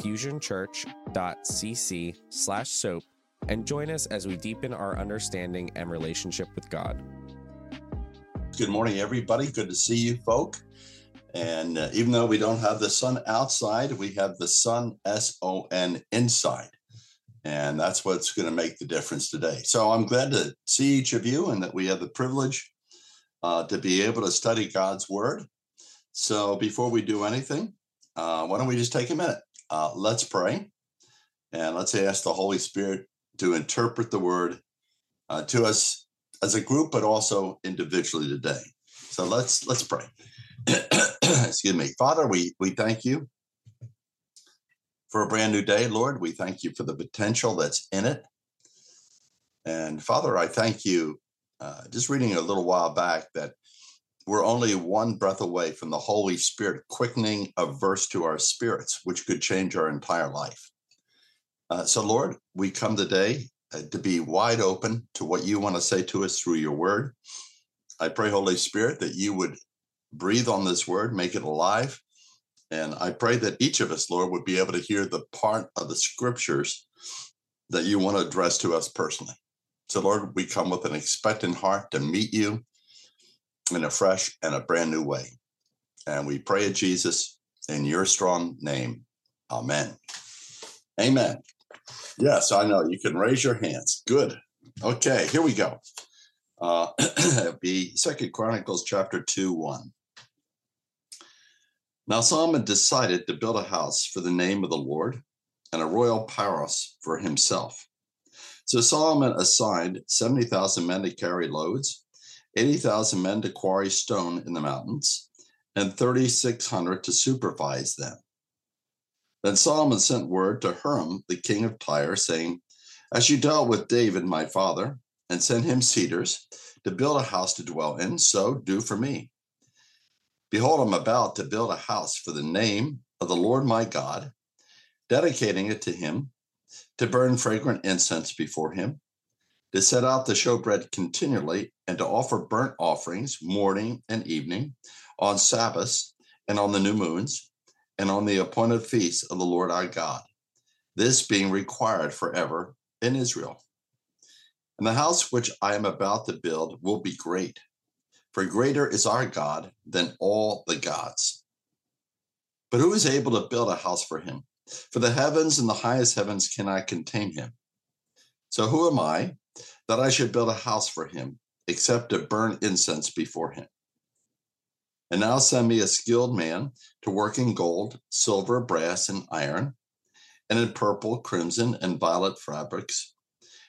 fusionchurch.cc slash soap and join us as we deepen our understanding and relationship with God. Good morning, everybody. Good to see you, folk. And uh, even though we don't have the sun outside, we have the sun, S O N, inside. And that's what's going to make the difference today. So I'm glad to see each of you and that we have the privilege uh, to be able to study God's word. So before we do anything, uh, why don't we just take a minute? Uh, let's pray and let's ask the Holy Spirit to interpret the word uh, to us as a group, but also individually today. So let's let's pray. Excuse me, Father. We we thank you for a brand new day, Lord. We thank you for the potential that's in it. And Father, I thank you. Uh, just reading a little while back that we're only one breath away from the Holy Spirit quickening a verse to our spirits, which could change our entire life. Uh, so, Lord, we come today uh, to be wide open to what you want to say to us through your word. I pray, Holy Spirit, that you would breathe on this word, make it alive. And I pray that each of us, Lord, would be able to hear the part of the scriptures that you want to address to us personally. So, Lord, we come with an expectant heart to meet you in a fresh and a brand new way. And we pray it, Jesus, in your strong name. Amen. Amen. Yes, I know. You can raise your hands. Good. Okay, here we go. Uh, be Second Chronicles chapter 2 1. Now Solomon decided to build a house for the name of the Lord and a royal palace for himself. So Solomon assigned 70,000 men to carry loads 80,000 men to quarry stone in the mountains, and 3,600 to supervise them. Then Solomon sent word to Hiram, the king of Tyre, saying, As you dealt with David, my father, and sent him cedars to build a house to dwell in, so do for me. Behold, I'm about to build a house for the name of the Lord my God, dedicating it to him, to burn fragrant incense before him, to set out the showbread continually and to offer burnt offerings morning and evening on Sabbaths and on the new moons and on the appointed feasts of the Lord our God, this being required forever in Israel. And the house which I am about to build will be great, for greater is our God than all the gods. But who is able to build a house for him? For the heavens and the highest heavens cannot contain him. So who am I that I should build a house for him, except to burn incense before him. And now send me a skilled man to work in gold, silver, brass, and iron, and in purple, crimson, and violet fabrics,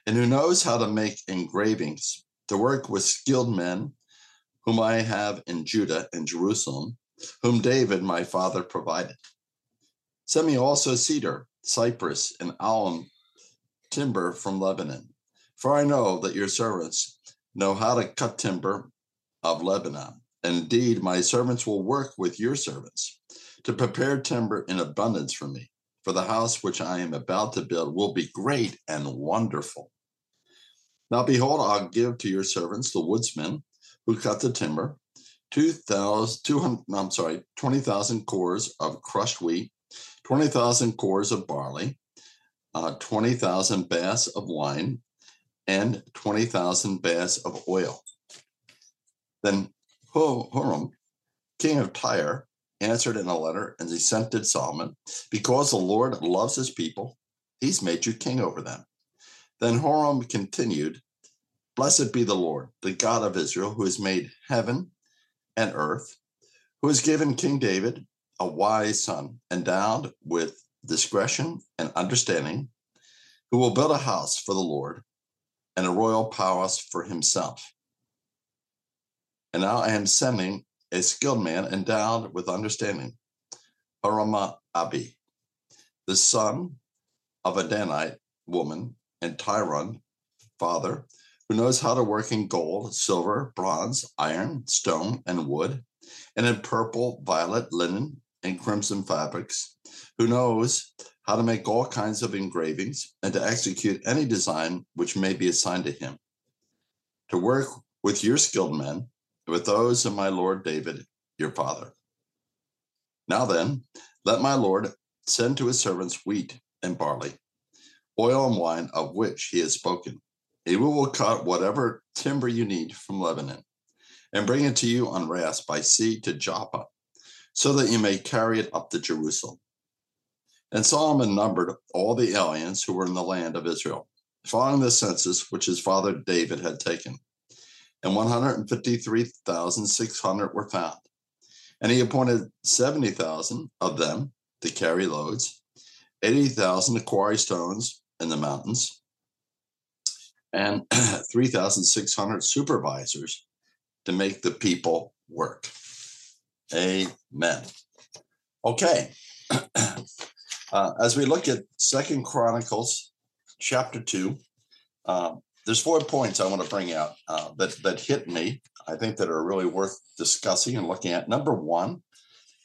and who knows how to make engravings, to work with skilled men, whom I have in Judah and Jerusalem, whom David my father provided. Send me also cedar, cypress, and algum timber from Lebanon for I know that your servants know how to cut timber of Lebanon. And indeed, my servants will work with your servants to prepare timber in abundance for me. For the house which I am about to build will be great and wonderful. Now, behold, I'll give to your servants the woodsmen who cut the timber, 2,000, I'm sorry, 20,000 kors of crushed wheat, 20,000 kors of barley, uh, 20,000 baths of wine, and 20,000 baths of oil. Then Huram, king of Tyre, answered in a letter and he sent to Solomon, Because the Lord loves his people, he's made you king over them. Then Huram continued, Blessed be the Lord, the God of Israel, who has made heaven and earth, who has given King David a wise son, endowed with discretion and understanding, who will build a house for the Lord and a royal palace for himself. And now I am sending a skilled man endowed with understanding, Harama Abi. the son of a Danite woman, and Tyrian, father, who knows how to work in gold, silver, bronze, iron, stone, and wood, and in purple, violet, linen, and crimson fabrics, who knows how to make all kinds of engravings and to execute any design which may be assigned to him. To work with your skilled men, with those of my Lord David, your father. Now then, let my Lord send to his servants wheat and barley, oil and wine of which he has spoken. He will cut whatever timber you need from Lebanon and bring it to you on rafts by sea to Joppa, so that you may carry it up to Jerusalem. And Solomon numbered all the aliens who were in the land of Israel, following the census which his father David had taken. And 153,600 were found. And he appointed 70,000 of them to carry loads, 80,000 to quarry stones in the mountains, and 3,600 supervisors to make the people work. Amen. Okay. Uh, as we look at Second Chronicles chapter 2, uh, there's four points I want to bring out uh, that, that hit me, I think that are really worth discussing and looking at. Number one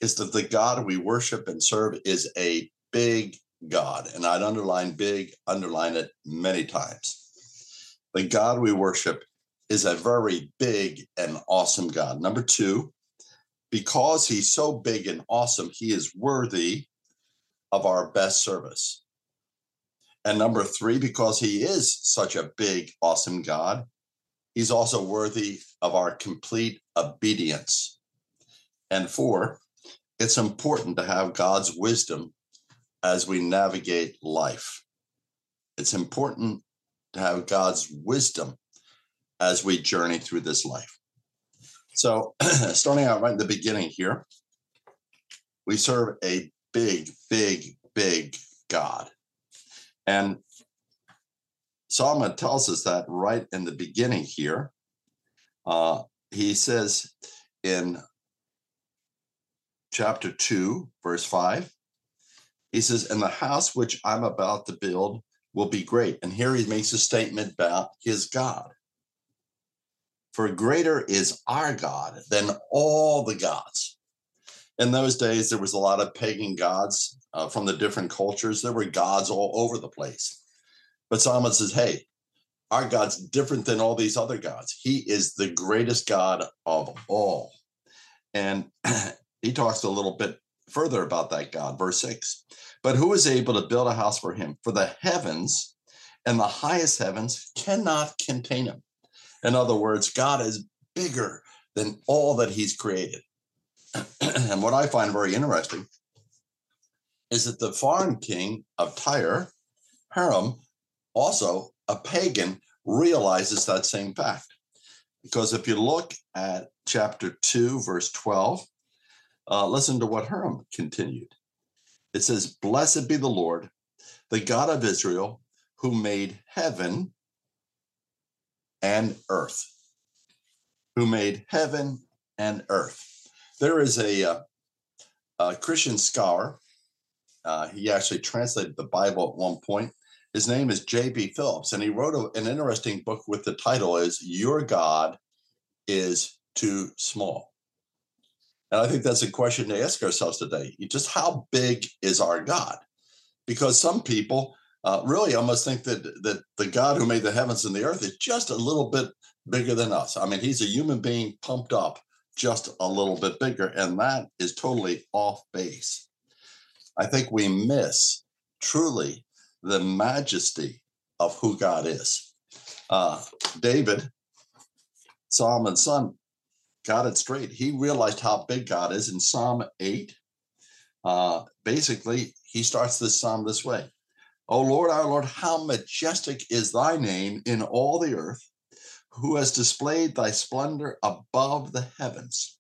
is that the God we worship and serve is a big God. And I'd underline big, underline it many times. The God we worship is a very big and awesome God. Number two, because he's so big and awesome, he is worthy of our best service. And number three, because he is such a big, awesome God, he's also worthy of our complete obedience. And four, it's important to have God's wisdom as we navigate life. It's important to have God's wisdom as we journey through this life. So, starting out right in the beginning here, we serve a big, big, big God. And Solomon tells us that right in the beginning here. Uh, he says in chapter 2, verse 5, he says, And the house which I'm about to build will be great. And here he makes a statement about his God. For greater is our God than all the gods in those days there was a lot of pagan gods uh, from the different cultures. There were gods all over the place. But solomon says hey our god's different than all these other gods. He is the greatest god of all. And he talks a little bit further about that god verse 6 but who is able to build a house for him? For the heavens and the highest heavens cannot contain him. In other words god is bigger than all that he's created and what I find very interesting is that the foreign king of Tyre, Hiram, also a pagan, realizes that same fact. Because if you look at chapter 2, verse 12, uh, listen to what Hiram continued. It says, Blessed be the Lord, the God of Israel, who made heaven and earth. Who made heaven and earth. There is a, uh, a Christian scholar. Uh, he actually translated the Bible at one point. His name is J.B. Phillips, and he wrote a, an interesting book with the title is "Your God is Too Small." And I think that's a question to ask ourselves today: just how big is our God? Because some people uh, really almost think that that the God who made the heavens and the earth is just a little bit bigger than us. I mean, he's a human being pumped up just a little bit bigger. And that is totally off base. I think we miss truly the majesty of who God is. Uh, David, Solomon's son, got it straight. He realized how big God is in Psalm 8. Uh, basically, he starts this psalm this way O Lord, our Lord, how majestic is thy name in all the earth who has displayed thy splendor above the heavens.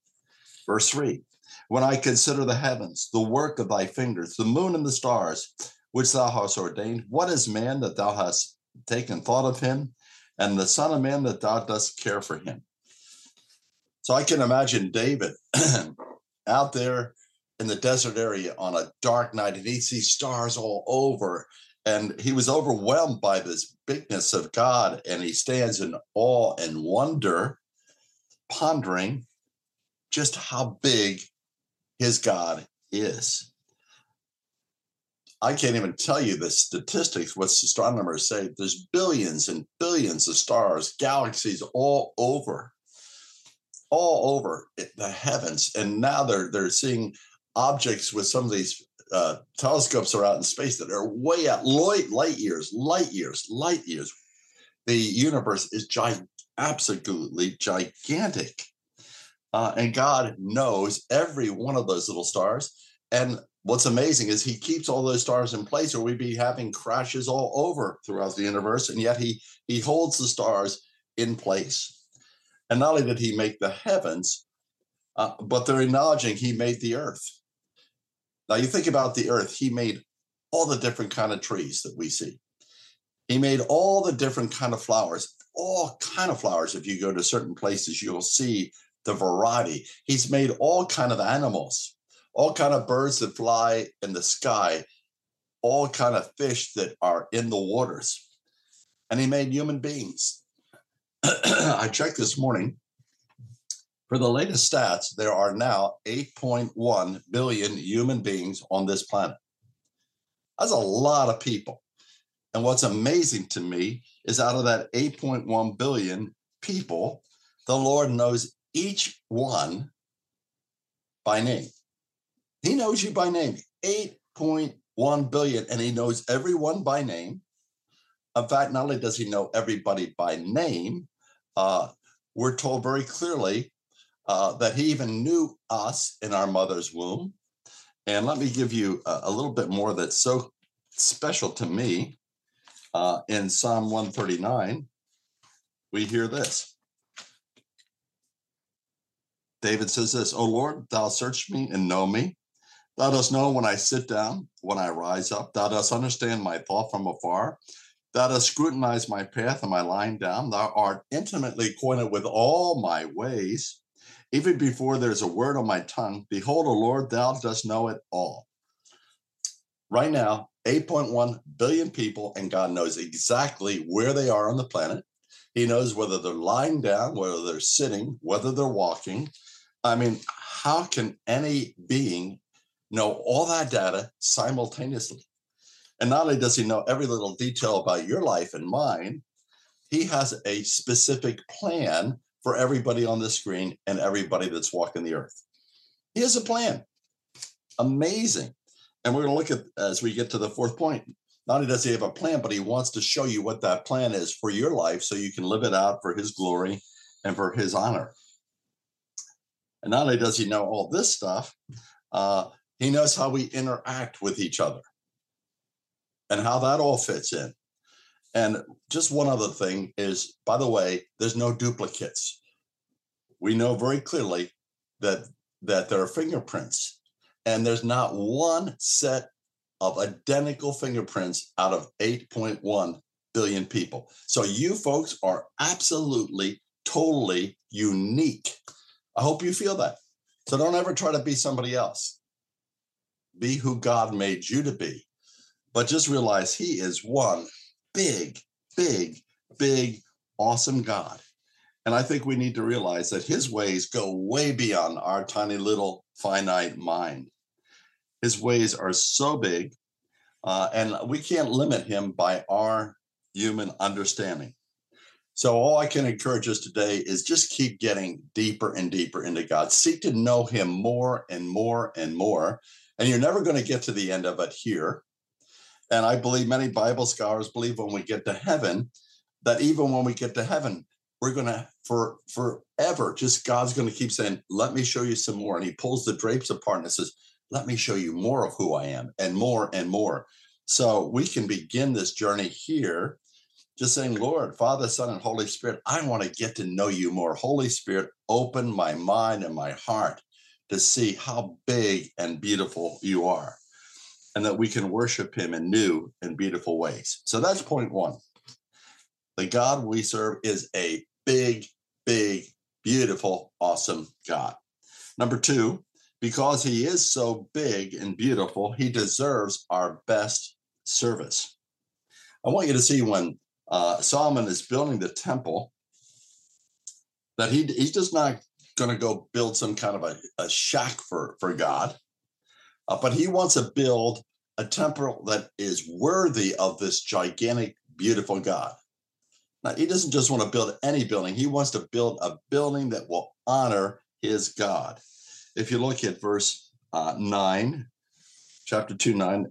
Verse 3 When I consider the heavens, the work of thy fingers, the moon and the stars, which thou hast ordained, what is man that thou hast taken thought of him, and the Son of Man that thou dost care for him? So I can imagine David out there in the desert area on a dark night and he sees stars all over. And he was overwhelmed by this bigness of God. And he stands in awe and wonder, pondering just how big his God is. I can't even tell you the statistics, what astronomers say. There's billions and billions of stars, galaxies all over, all over the heavens. And now they're they're seeing objects with some of these uh, telescopes are out in space that are way out light light years, light years, light years. The universe is giant, absolutely gigantic. Uh, and God knows every one of those little stars. And what's amazing is he keeps all those stars in place, or we'd be having crashes all over throughout the universe. And yet he he holds the stars in place. And not only did he make the heavens, uh, but they're acknowledging he made the earth. Now you think about the earth, he made all the different kind of trees that we see. He made all the different kind of flowers, all kind of flowers. If you go to certain places, you'll see the variety. He's made all kind of animals, all kind of birds that fly in the sky, all kind of fish that are in the waters. And he made human beings. I checked this morning. For the latest stats, there are now 8.1 billion human beings on this planet. That's a lot of people. And what's amazing to me is out of that 8.1 billion people, the Lord knows each one by name. He knows you by name, 8.1 billion, and he knows everyone by name. In fact, not only does he know everybody by name, uh, we're told very clearly uh, that he even knew us in our mother's womb. And let me give you a, a little bit more that's so special to me. Uh, in Psalm 139, we hear this David says this, O Lord, thou search me and know me. Thou dost know when I sit down, when I rise up. Thou dost understand my thought from afar. Thou dost scrutinize my path and my lying down. Thou art intimately acquainted with all my ways. Even before there's a word on my tongue, behold, O Lord, thou dost know it all. Right now, 8.1 billion people, and God knows exactly where they are on the planet. He knows whether they're lying down, whether they're sitting, whether they're walking. I mean, how can any being know all that data simultaneously? And not only does he know every little detail about your life and mine, he has a specific plan for everybody on this screen and everybody that's walking the earth. He has a plan. Amazing. And we're going to look at as we get to the fourth point. Not only does he have a plan, but he wants to show you what that plan is for your life so you can live it out for his glory and for his honor. And not only does he know all this stuff, uh, he knows how we interact with each other and how that all fits in. And just one other thing is, by the way, there's no duplicates. We know very clearly that that there are fingerprints, and there's not one set of identical fingerprints out of 8.1 billion people. So you folks are absolutely, totally unique. I hope you feel that. So don't ever try to be somebody else. Be who God made you to be. But just realize He is one big, big, big, awesome God. And I think we need to realize that His ways go way beyond our tiny little finite mind. His ways are so big, uh, and we can't limit Him by our human understanding. So, all I can encourage us today is just keep getting deeper and deeper into God. Seek to know Him more and more and more. And you're never going to get to the end of it here. And I believe many Bible scholars believe when we get to heaven, that even when we get to heaven, we're going to for forever just god's going to keep saying let me show you some more. And he pulls the drapes apart and says let me show you more of who i am and more and more. So we can begin this journey here just saying, Lord, Father, Son, and Holy Spirit, I want to get to know you more. Holy Spirit, open my mind and my heart to see how big and beautiful you are, and that we can worship him in new and beautiful ways. So that's point one. The God we serve is a big, big, beautiful, awesome God. Number two, because he is so big and beautiful, he deserves our best service. I want you to see when uh, Solomon is building the temple that he he's just not going to go build some kind of a, a shack for for God, uh, but he wants to build a temple that is worthy of this gigantic, beautiful God. Now, he doesn't just want to build any building, he wants to build a building that will honor his God. If you look at verse uh, 9, chapter 2, 9,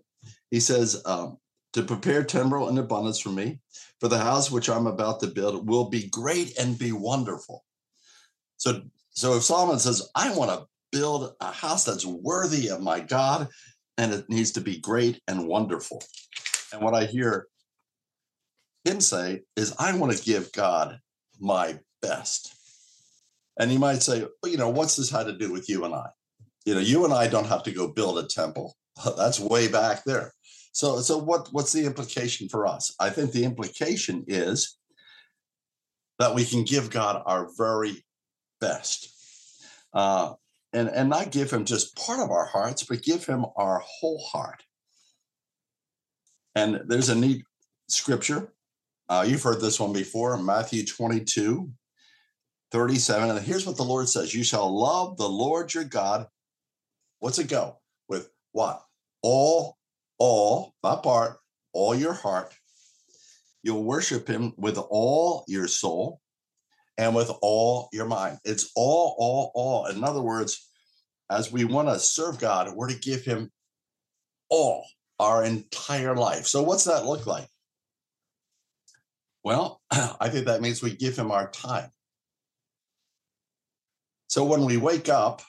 he says, um, To prepare timber in abundance for me, for the house which I'm about to build will be great and be wonderful. So, so if Solomon says, I want to build a house that's worthy of my God, and it needs to be great and wonderful. And what I hear him say is, I want to give God my best. And you might say, well, you know, what's this had to do with you and I? You know, you and I don't have to go build a temple. That's way back there. So, so what, what's the implication for us? I think the implication is that we can give God our very best. Uh, and, and not give him just part of our hearts, but give him our whole heart. And there's a neat scripture. Uh, you've heard this one before, Matthew 22, 37. And here's what the Lord says You shall love the Lord your God. What's it go? With what? All, all, not part, all your heart. You'll worship him with all your soul and with all your mind. It's all, all, all. In other words, as we want to serve God, we're to give him all our entire life. So, what's that look like? Well, I think that means we give him our time. So when we wake up,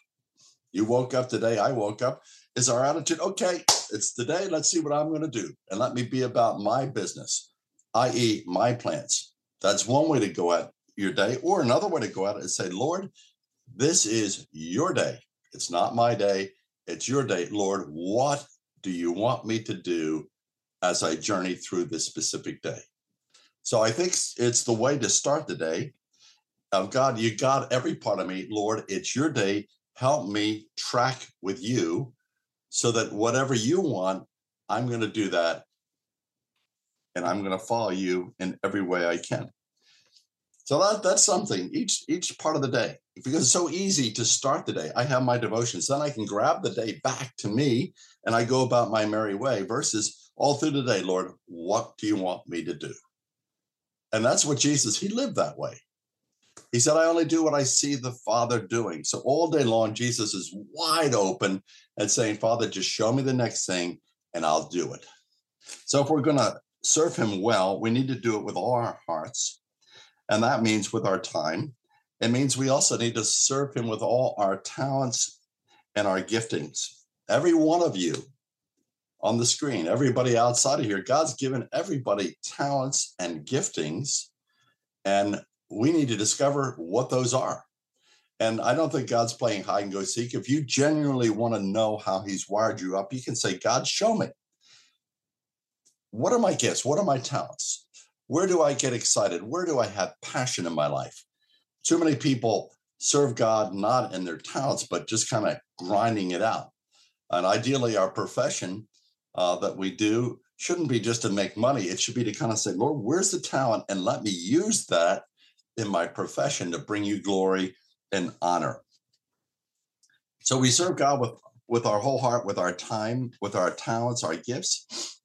you woke up today, I woke up, is our attitude, okay, it's today, let's see what I'm going to do. And let me be about my business, i.e., my plans. That's one way to go at your day. Or another way to go out and say, Lord, this is your day. It's not my day. It's your day. Lord, what do you want me to do as I journey through this specific day? So I think it's the way to start the day of God, you got every part of me. Lord, it's your day. Help me track with you so that whatever you want, I'm going to do that. And I'm going to follow you in every way I can. So that, that's something each each part of the day because it's so easy to start the day. I have my devotions, then I can grab the day back to me and I go about my merry way versus all through the day, Lord, what do you want me to do? And that's what Jesus, he lived that way. He said, I only do what I see the Father doing. So all day long, Jesus is wide open and saying, Father, just show me the next thing and I'll do it. So if we're going to serve him well, we need to do it with all our hearts. And that means with our time. It means we also need to serve him with all our talents and our giftings. Every one of you on the screen, everybody outside of here, God's given everybody talents and giftings. And we need to discover what those are. And I don't think God's playing hide and go seek. If you genuinely want to know how He's wired you up, you can say, God, show me. What are my gifts? What are my talents? Where do I get excited? Where do I have passion in my life? Too many people serve God not in their talents, but just kind of grinding it out. And ideally, our profession uh, that we do shouldn't be just to make money. It should be to kind of say, Lord, where's the talent? And let me use that in my profession to bring you glory and honor. So we serve God with, with our whole heart, with our time, with our talents, our gifts,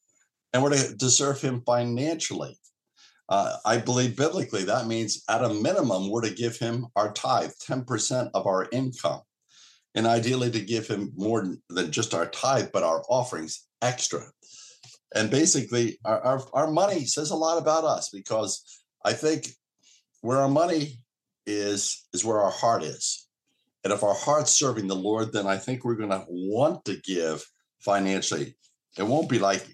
and we're to, to serve Him financially. Uh, I believe biblically that means at a minimum, we're to give Him our tithe, 10% of our income. And ideally, to give Him more than just our tithe, but our offerings extra. And basically, our, our, our money says a lot about us because I think where our money is is where our heart is and if our heart's serving the lord then i think we're going to want to give financially it won't be like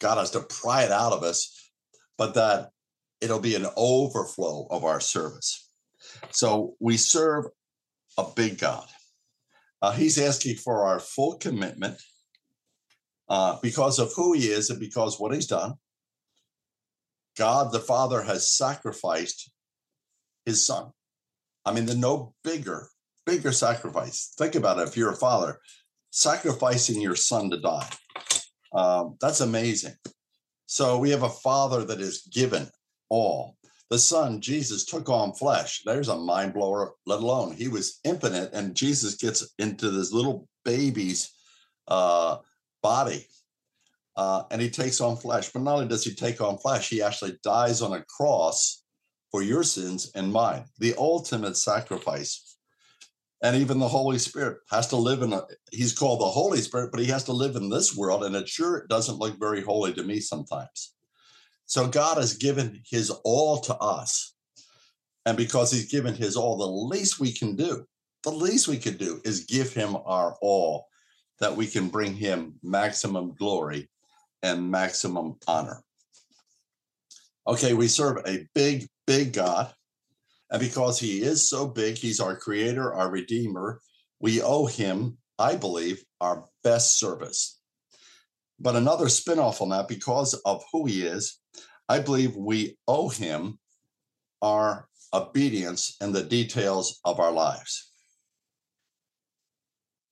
god has to pry it out of us but that it'll be an overflow of our service so we serve a big god uh, he's asking for our full commitment uh, because of who he is and because what he's done god the father has sacrificed his son. I mean, there's no bigger bigger sacrifice? Think about it. If you're a father, sacrificing your son to die. Um, that's amazing. So we have a father that is given all. The son, Jesus, took on flesh. There's a mind blower, let alone he was infinite. And Jesus gets into this little baby's uh, body uh, and he takes on flesh. But not only does he take on flesh, he actually dies on a cross for your sins and mine, the ultimate sacrifice. And even the Holy Spirit has to live in a, he's called the Holy Spirit, but he has to live in this world. And it sure doesn't look very holy to me sometimes. So God has given his all to us. And because he's given his all, the least we can do, the least we could do is give him our all that we can bring him maximum glory and maximum honor. Okay, we serve a big, big God. And because he is so big, he's our creator, our redeemer, we owe him, I believe, our best service. But another spinoff on that, because of who he is, I believe we owe him our obedience in the details of our lives.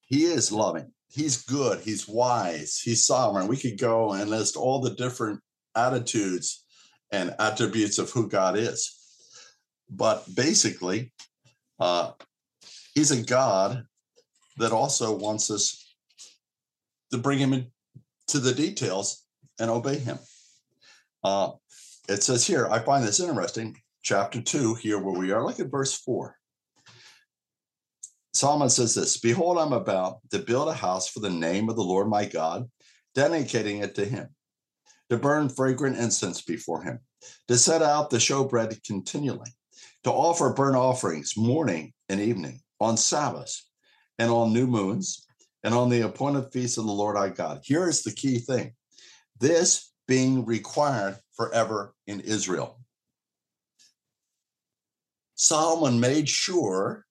He is loving he's good, he's wise, he's sovereign. We could go and list all the different attitudes and attributes of who God is. But basically, uh, he's a God that also wants us to bring him into the details and obey him. Uh, it says here, I find this interesting, chapter 2, here where we are. Look at verse 4. Solomon says this Behold, I'm about to build a house for the name of the Lord my God, dedicating it to him, to burn fragrant incense before him, to set out the showbread continually, to offer burnt offerings morning and evening, on Sabbaths, and on new moons, and on the appointed feasts of the Lord our God. Here is the key thing this being required forever in Israel. Solomon made sure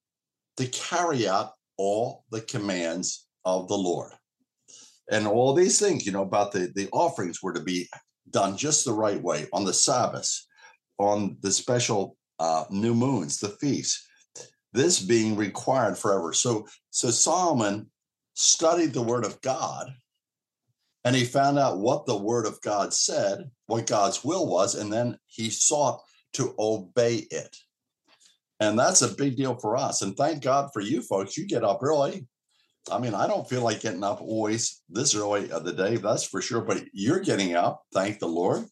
to carry out all the commands of the Lord. And all these things, you know, about the, the offerings were to be done just the right way on the Sabbaths, on the special uh, new moons, the feasts, this being required forever. So, so Solomon studied the word of God and he found out what the word of God said, what God's will was, and then he sought to obey it. And that's a big deal for us. And thank God for you folks. You get up early. I mean, I don't feel like getting up always this early of the day, that's for sure. But you're getting up, thank the Lord.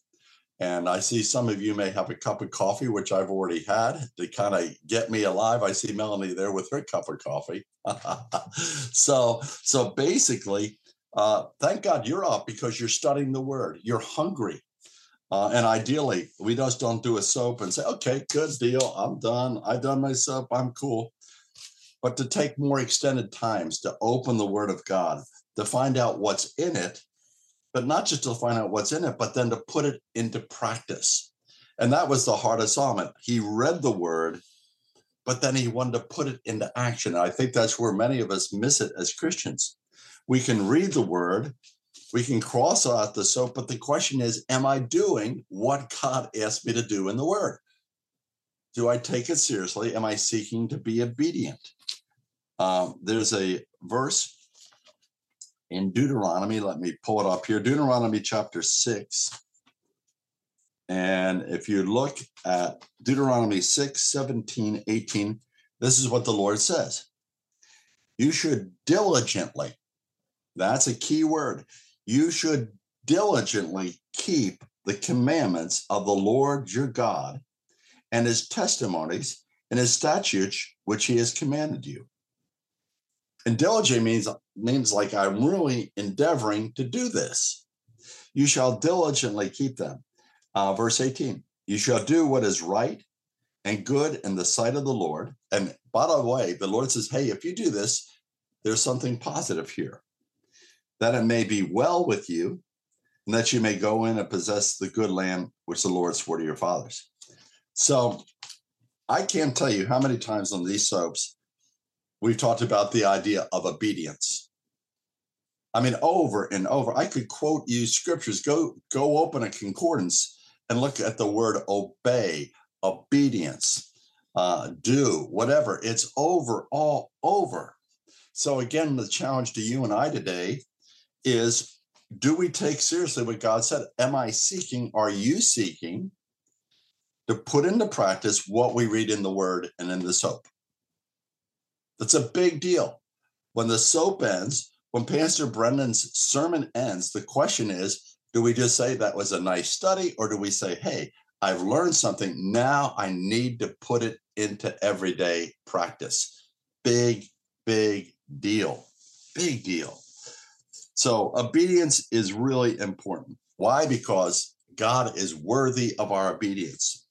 And I see some of you may have a cup of coffee, which I've already had to kind of get me alive. I see Melanie there with her cup of coffee. so, so basically, uh, thank God you're up because you're studying the word. You're hungry. Uh, and ideally, we just don't do a soap and say, okay, good deal. I'm done. I've done my soap. I'm cool. But to take more extended times to open the Word of God, to find out what's in it, but not just to find out what's in it, but then to put it into practice. And that was the heart of Solomon. He read the Word, but then he wanted to put it into action. And I think that's where many of us miss it as Christians. We can read the Word, we can cross out the soap, but the question is, am I doing what God asked me to do in the word? Do I take it seriously? Am I seeking to be obedient? Um, there's a verse in Deuteronomy. Let me pull it up here. Deuteronomy chapter 6. And if you look at Deuteronomy 6, 17, 18, this is what the Lord says. You should diligently, that's a key word you should diligently keep the commandments of the Lord your God and his testimonies and his statutes which he has commanded you. And diligent means means like I'm really endeavoring to do this. You shall diligently keep them. Uh, verse 18, you shall do what is right and good in the sight of the Lord. And by the way, the Lord says, hey, if you do this, there's something positive here that it may be well with you, and that you may go in and possess the good land which the Lord swore to your fathers. So I can't tell you how many times on these soaps we've talked about the idea of obedience. I mean, over and over. I could quote you scriptures. Go go open a concordance and look at the word obey, obedience. uh, do, whatever. It's over, all over. So, again, the challenge to you and I today is do we take seriously what God said? Am I seeking? Are you seeking to put into practice what we read in the word and in the soap? That's a big deal. When the soap ends, when Pastor Brendan's sermon ends, the question is do we just say that was a nice study, or do we say, hey, I've learned something. Now I need to put it into everyday practice? Big, big deal. Big deal. So obedience is really important. Why? Because God is worthy of our obedience.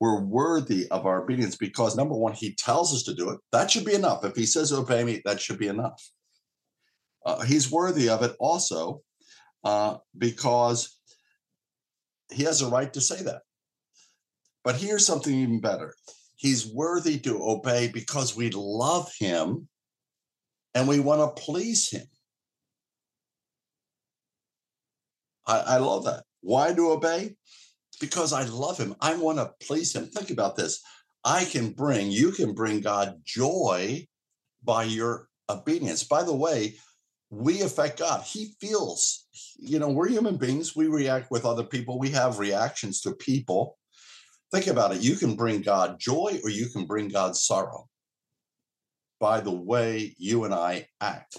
We're worthy of our obedience because number one, He tells us to do it. That should be enough. If He says, obey me, that should be enough. Uh, he's worthy of it also uh, because He has a right to say that. But here's something even better He's worthy to obey because we love Him and we want to please Him. I, I love that. Why do obey? Because I love him. I want to please him. Think about this. I can bring, you can bring God joy by your obedience. By the way, we affect God. He feels, you know, we're human beings. We react with other people. We have reactions to people. Think about it. You can bring God joy or you can bring God sorrow by the way you and I act.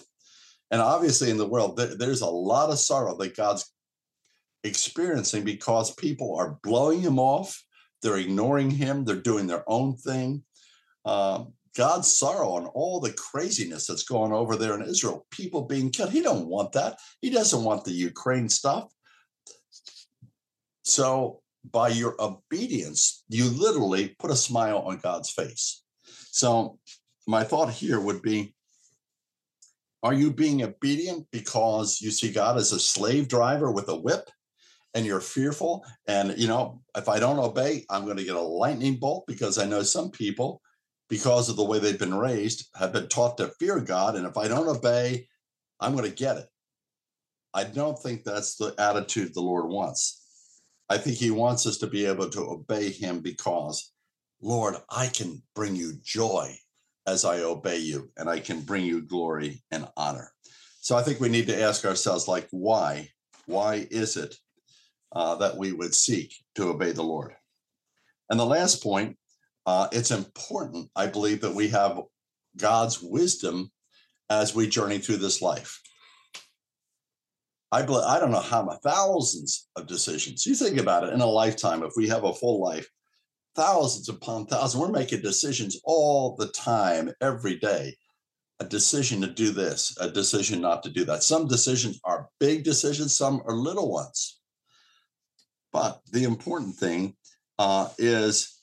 And obviously, in the world, there's a lot of sorrow that God's experiencing because people are blowing him off. They're ignoring him. They're doing their own thing. Um, God's sorrow and all the craziness that's going over there in Israel, people being killed. He don't want that. He doesn't want the Ukraine stuff. So by your obedience, you literally put a smile on God's face. So my thought here would be are you being obedient because you see God as a slave driver with a whip and you're fearful and you know if i don't obey i'm going to get a lightning bolt because i know some people because of the way they've been raised have been taught to fear god and if i don't obey i'm going to get it. I don't think that's the attitude the lord wants. I think he wants us to be able to obey him because lord i can bring you joy as i obey you and i can bring you glory and honor. So i think we need to ask ourselves like why? Why is it uh, that we would seek to obey the Lord. And the last point, uh, it's important, I believe, that we have God's wisdom as we journey through this life. I, believe, I don't know how many thousands of decisions. You think about it in a lifetime, if we have a full life, thousands upon thousands, we're making decisions all the time, every day. A decision to do this, a decision not to do that. Some decisions are big decisions, some are little ones. But the important thing uh, is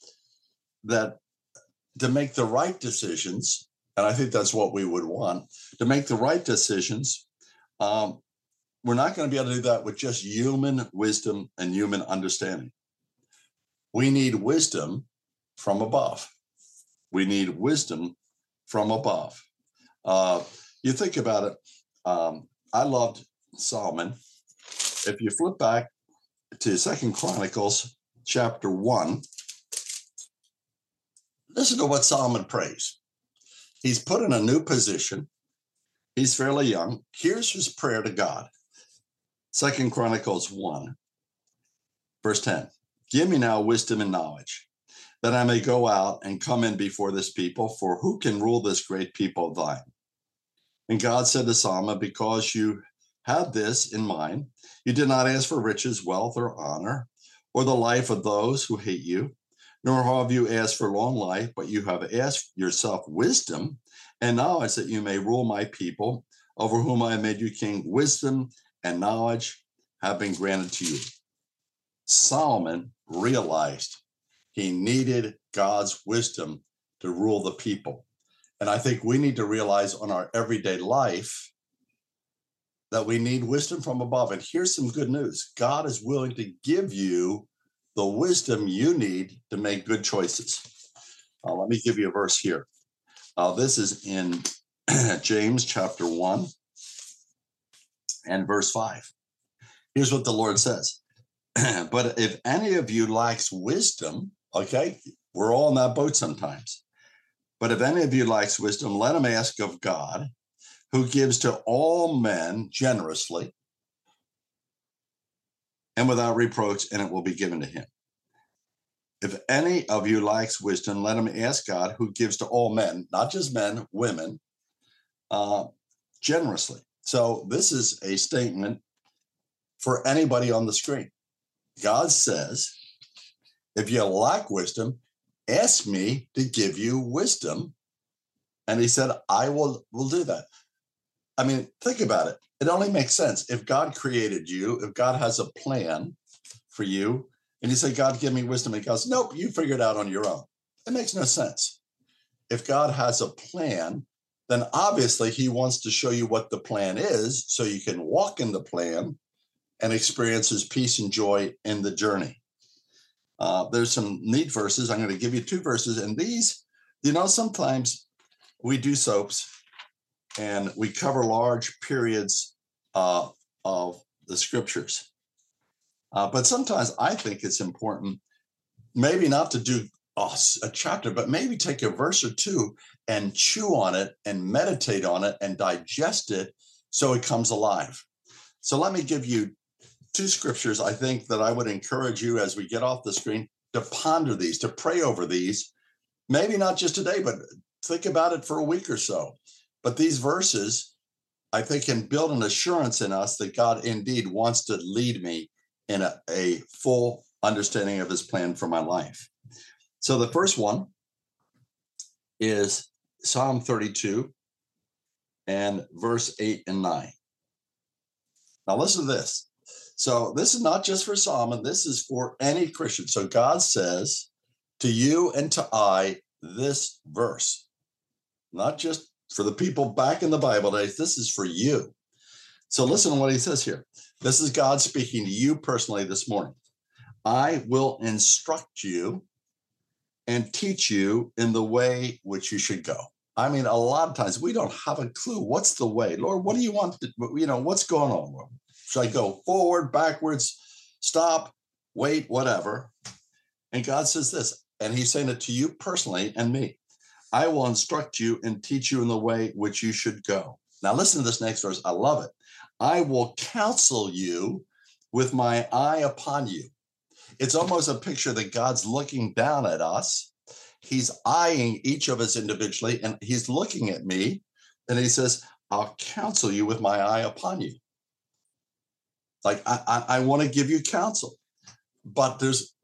that to make the right decisions, and I think that's what we would want, to make the right decisions, um, we're not going to be able to do that with just human wisdom and human understanding. We need wisdom from above. We need wisdom from above. Uh, you think about it. Um, I loved Solomon. If you flip back to Second Chronicles chapter one. Listen to what Solomon prays. He's put in a new position. He's fairly young. Here's his prayer to God. Second Chronicles 1, verse 10. Give me now wisdom and knowledge, that I may go out and come in before this people, for who can rule this great people of thine? And God said to Solomon, Because you had this in mind. You did not ask for riches, wealth, or honor, or the life of those who hate you, nor have you asked for long life, but you have asked yourself wisdom and knowledge that you may rule my people, over whom I made you king. Wisdom and knowledge have been granted to you. Solomon realized he needed God's wisdom to rule the people. And I think we need to realize on our everyday life that we need wisdom from above. And here's some good news God is willing to give you the wisdom you need to make good choices. Uh, let me give you a verse here. Uh, this is in James chapter 1 and verse 5. Here's what the Lord says But if any of you lacks wisdom, okay, We're all in that boat sometimes. But if any of you lacks wisdom, let him ask of God, who gives to all men generously and without reproach, and it will be given to him. If any of you lacks wisdom, let him ask God, who gives to all men, not just men, women, uh, generously. So this is a statement for anybody on the screen. God says, if you lack wisdom, ask me to give you wisdom. And he said, I will, will do that. I mean, think about it. It only makes sense. If God created you, if God has a plan for you, and you say, God, give me wisdom, and he goes, Nope, you figure it out on your own. It makes no sense. If God has a plan, then obviously he wants to show you what the plan is so you can walk in the plan and experience his peace and joy in the journey. Uh, there's some neat verses. I'm going to give you two verses. And these, you know, sometimes we do soaps and we cover large periods uh, of the scriptures. Uh, but sometimes I think it's important, maybe not to do a, a chapter, but maybe take a verse or two and chew on it and meditate on it and digest it so it comes alive. So let me give you two scriptures I think that I would encourage you as we get off the screen to ponder these, to pray over these. Maybe not just today, but think about it for a week or so. But these verses, I think, can build an assurance in us that God indeed wants to lead me in a, a full understanding of his plan for my life. So the first one is Psalm 32 and verse 8 and 9. Now listen to this. So this is not just for Solomon, this is for any Christian. So God says to you and to I this verse, not just for the people back in the Bible days, this is for you. So listen to what he says here. This is God speaking to you personally this morning. I will instruct you and teach you in the way which you should go. I mean, a lot of times we don't have a clue. What's the way? Lord, what do you want? To, you know, what's going on? Should I go forward, backwards, stop, wait, whatever? And God says this, and He's saying it to you personally and me. I will instruct you and teach you in the way which you should go. Now, listen to this next verse. I love it. I will counsel you with my eye upon you. It's almost a picture that God's looking down at us. He's eyeing each of us individually, and He's looking at me, and He says, I'll counsel you with my eye upon you. Like, I, I, I want to give you counsel, but there's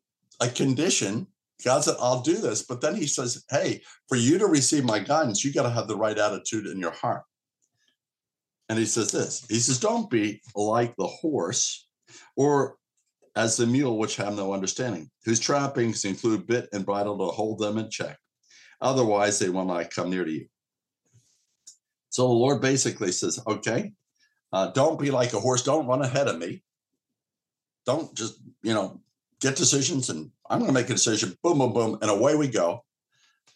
a condition God said, I'll do this. But then he says, Hey, for you to receive my guidance, you got to have the right attitude in your heart. And he says this He says, Don't be like the horse or as the mule, which have no understanding, whose trappings include bit and bridle to hold them in check. Otherwise, they will not come near to you. So the Lord basically says, Okay, uh, don't be like a horse. Don't run ahead of me. Don't just, you know, get decisions and I'm going to make a decision, boom, boom, boom, and away we go.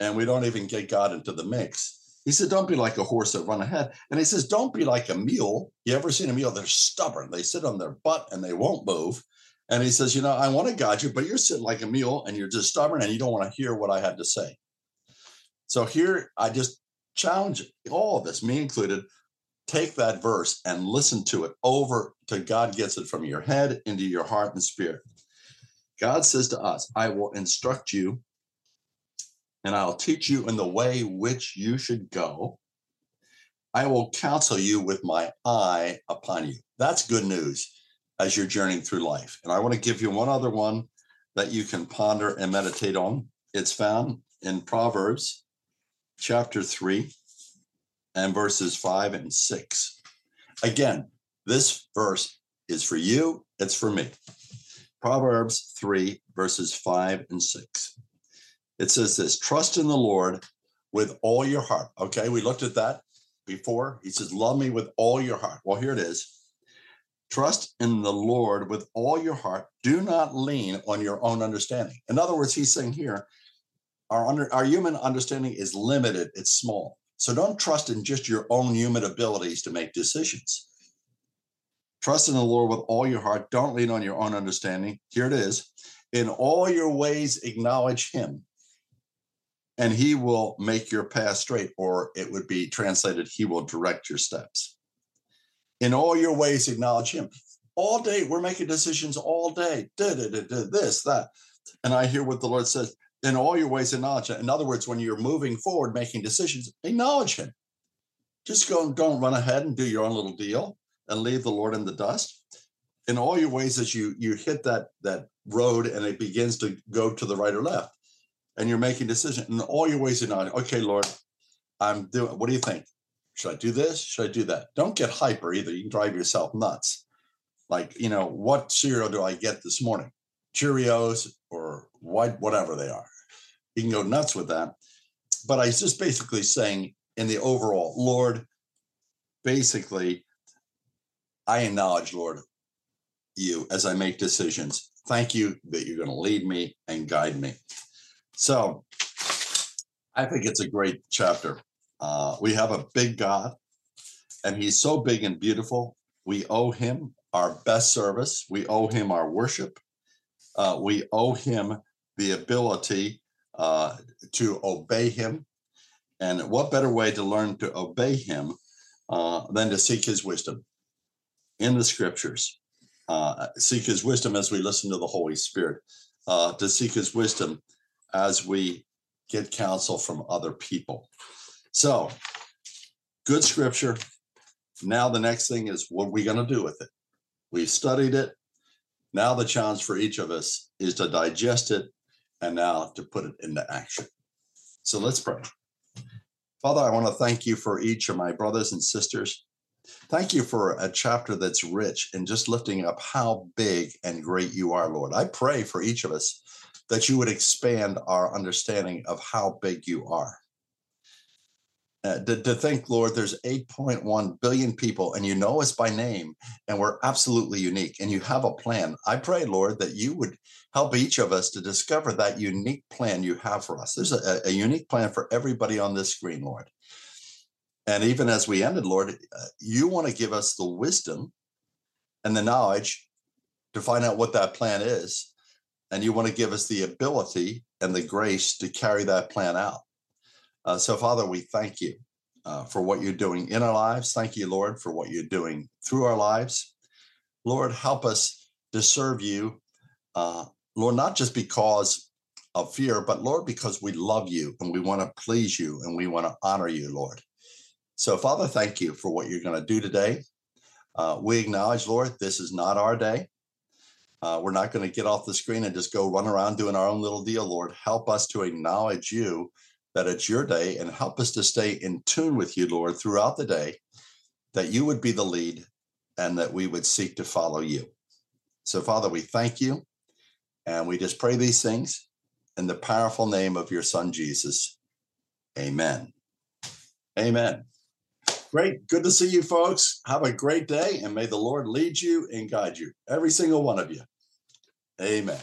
And we don't even get God into the mix. He said, Don't be like a horse that run ahead. And he says, Don't be like a mule. You ever seen a mule? They're stubborn. They sit on their butt and they won't move. And he says, You know, I want to guide you, but you're sitting like a mule and you're just stubborn and you don't want to hear what I had to say. So here I just challenge all of us, me included, take that verse and listen to it over to God gets it from your head into your heart and spirit. God says to us, I will instruct you and I'll teach you in the way which you should go. I will counsel you with my eye upon you. That's good news as you're journeying through life. And I want to give you one other one that you can ponder and meditate on. It's found in Proverbs chapter 3 and verses 5 and 6. Again, this verse is for you, it's for me. Proverbs 3, verses 5 and 6. It says this trust in the Lord with all your heart. Okay, we looked at that before. He says, Love me with all your heart. Well, here it is. Trust in the Lord with all your heart. Do not lean on your own understanding. In other words, he's saying here, our, under, our human understanding is limited, it's small. So don't trust in just your own human abilities to make decisions. Trust in the Lord with all your heart. Don't lean on your own understanding. Here it is. In all your ways, acknowledge him, and he will make your path straight, or it would be translated, he will direct your steps. In all your ways, acknowledge him. All day, we're making decisions all day. Da, da, da, da, this, that. And I hear what the Lord says in all your ways, acknowledge him. In other words, when you're moving forward, making decisions, acknowledge him. Just go, don't run ahead and do your own little deal and leave the Lord in the dust. In all your ways, as you you hit that that road and it begins to go to the right or left, and you're making decisions in all your ways, acknowledge, okay, Lord, I'm doing. What do you think? Should I do this? Should I do that? Don't get hyper either. You can drive yourself nuts. Like, you know, what cereal do I get this morning? Cheerios or what, whatever they are. You can go nuts with that. But I was just basically saying in the overall, Lord, basically, I acknowledge, Lord, you as I make decisions. Thank you that you're going to lead me and guide me. So I think it's a great chapter. Uh, we have a big God, and He's so big and beautiful. We owe Him our best service. We owe Him our worship. Uh, we owe Him the ability uh, to obey Him. And what better way to learn to obey Him uh, than to seek His wisdom in the Scriptures? Uh, seek His wisdom as we listen to the Holy Spirit. Uh, to seek His wisdom as we get counsel from other people. So, good scripture. Now, the next thing is what are we going to do with it? We've studied it. Now, the challenge for each of us is to digest it and now to put it into action. So, let's pray. Father, I want to thank you for each of my brothers and sisters. Thank you for a chapter that's rich in just lifting up how big and great you are, Lord. I pray for each of us that you would expand our understanding of how big you are uh, to, to, think, Lord, there's 8.1 billion people and you know us by name and we're absolutely unique and you have a plan. I pray, Lord, that you would help each of us to discover that unique plan you have for us. There's a, a unique plan for everybody on this screen, Lord. And even as we ended, Lord, uh, you want to give us the wisdom and the knowledge to find out what that plan is. And you want to give us the ability and the grace to carry that plan out. Uh, so, Father, we thank you uh, for what you're doing in our lives. Thank you, Lord, for what you're doing through our lives. Lord, help us to serve you, uh, Lord, not just because of fear, but Lord, because we love you and we want to please you and we want to honor you, Lord. So, Father, thank you for what you're going to do today. Uh, we acknowledge, Lord, this is not our day. Uh, we're not going to get off the screen and just go run around doing our own little deal, Lord. Help us to acknowledge you that it's your day and help us to stay in tune with you, Lord, throughout the day, that you would be the lead and that we would seek to follow you. So, Father, we thank you and we just pray these things in the powerful name of your Son, Jesus. Amen. Amen. Great. Good to see you, folks. Have a great day and may the Lord lead you and guide you, every single one of you. Amen.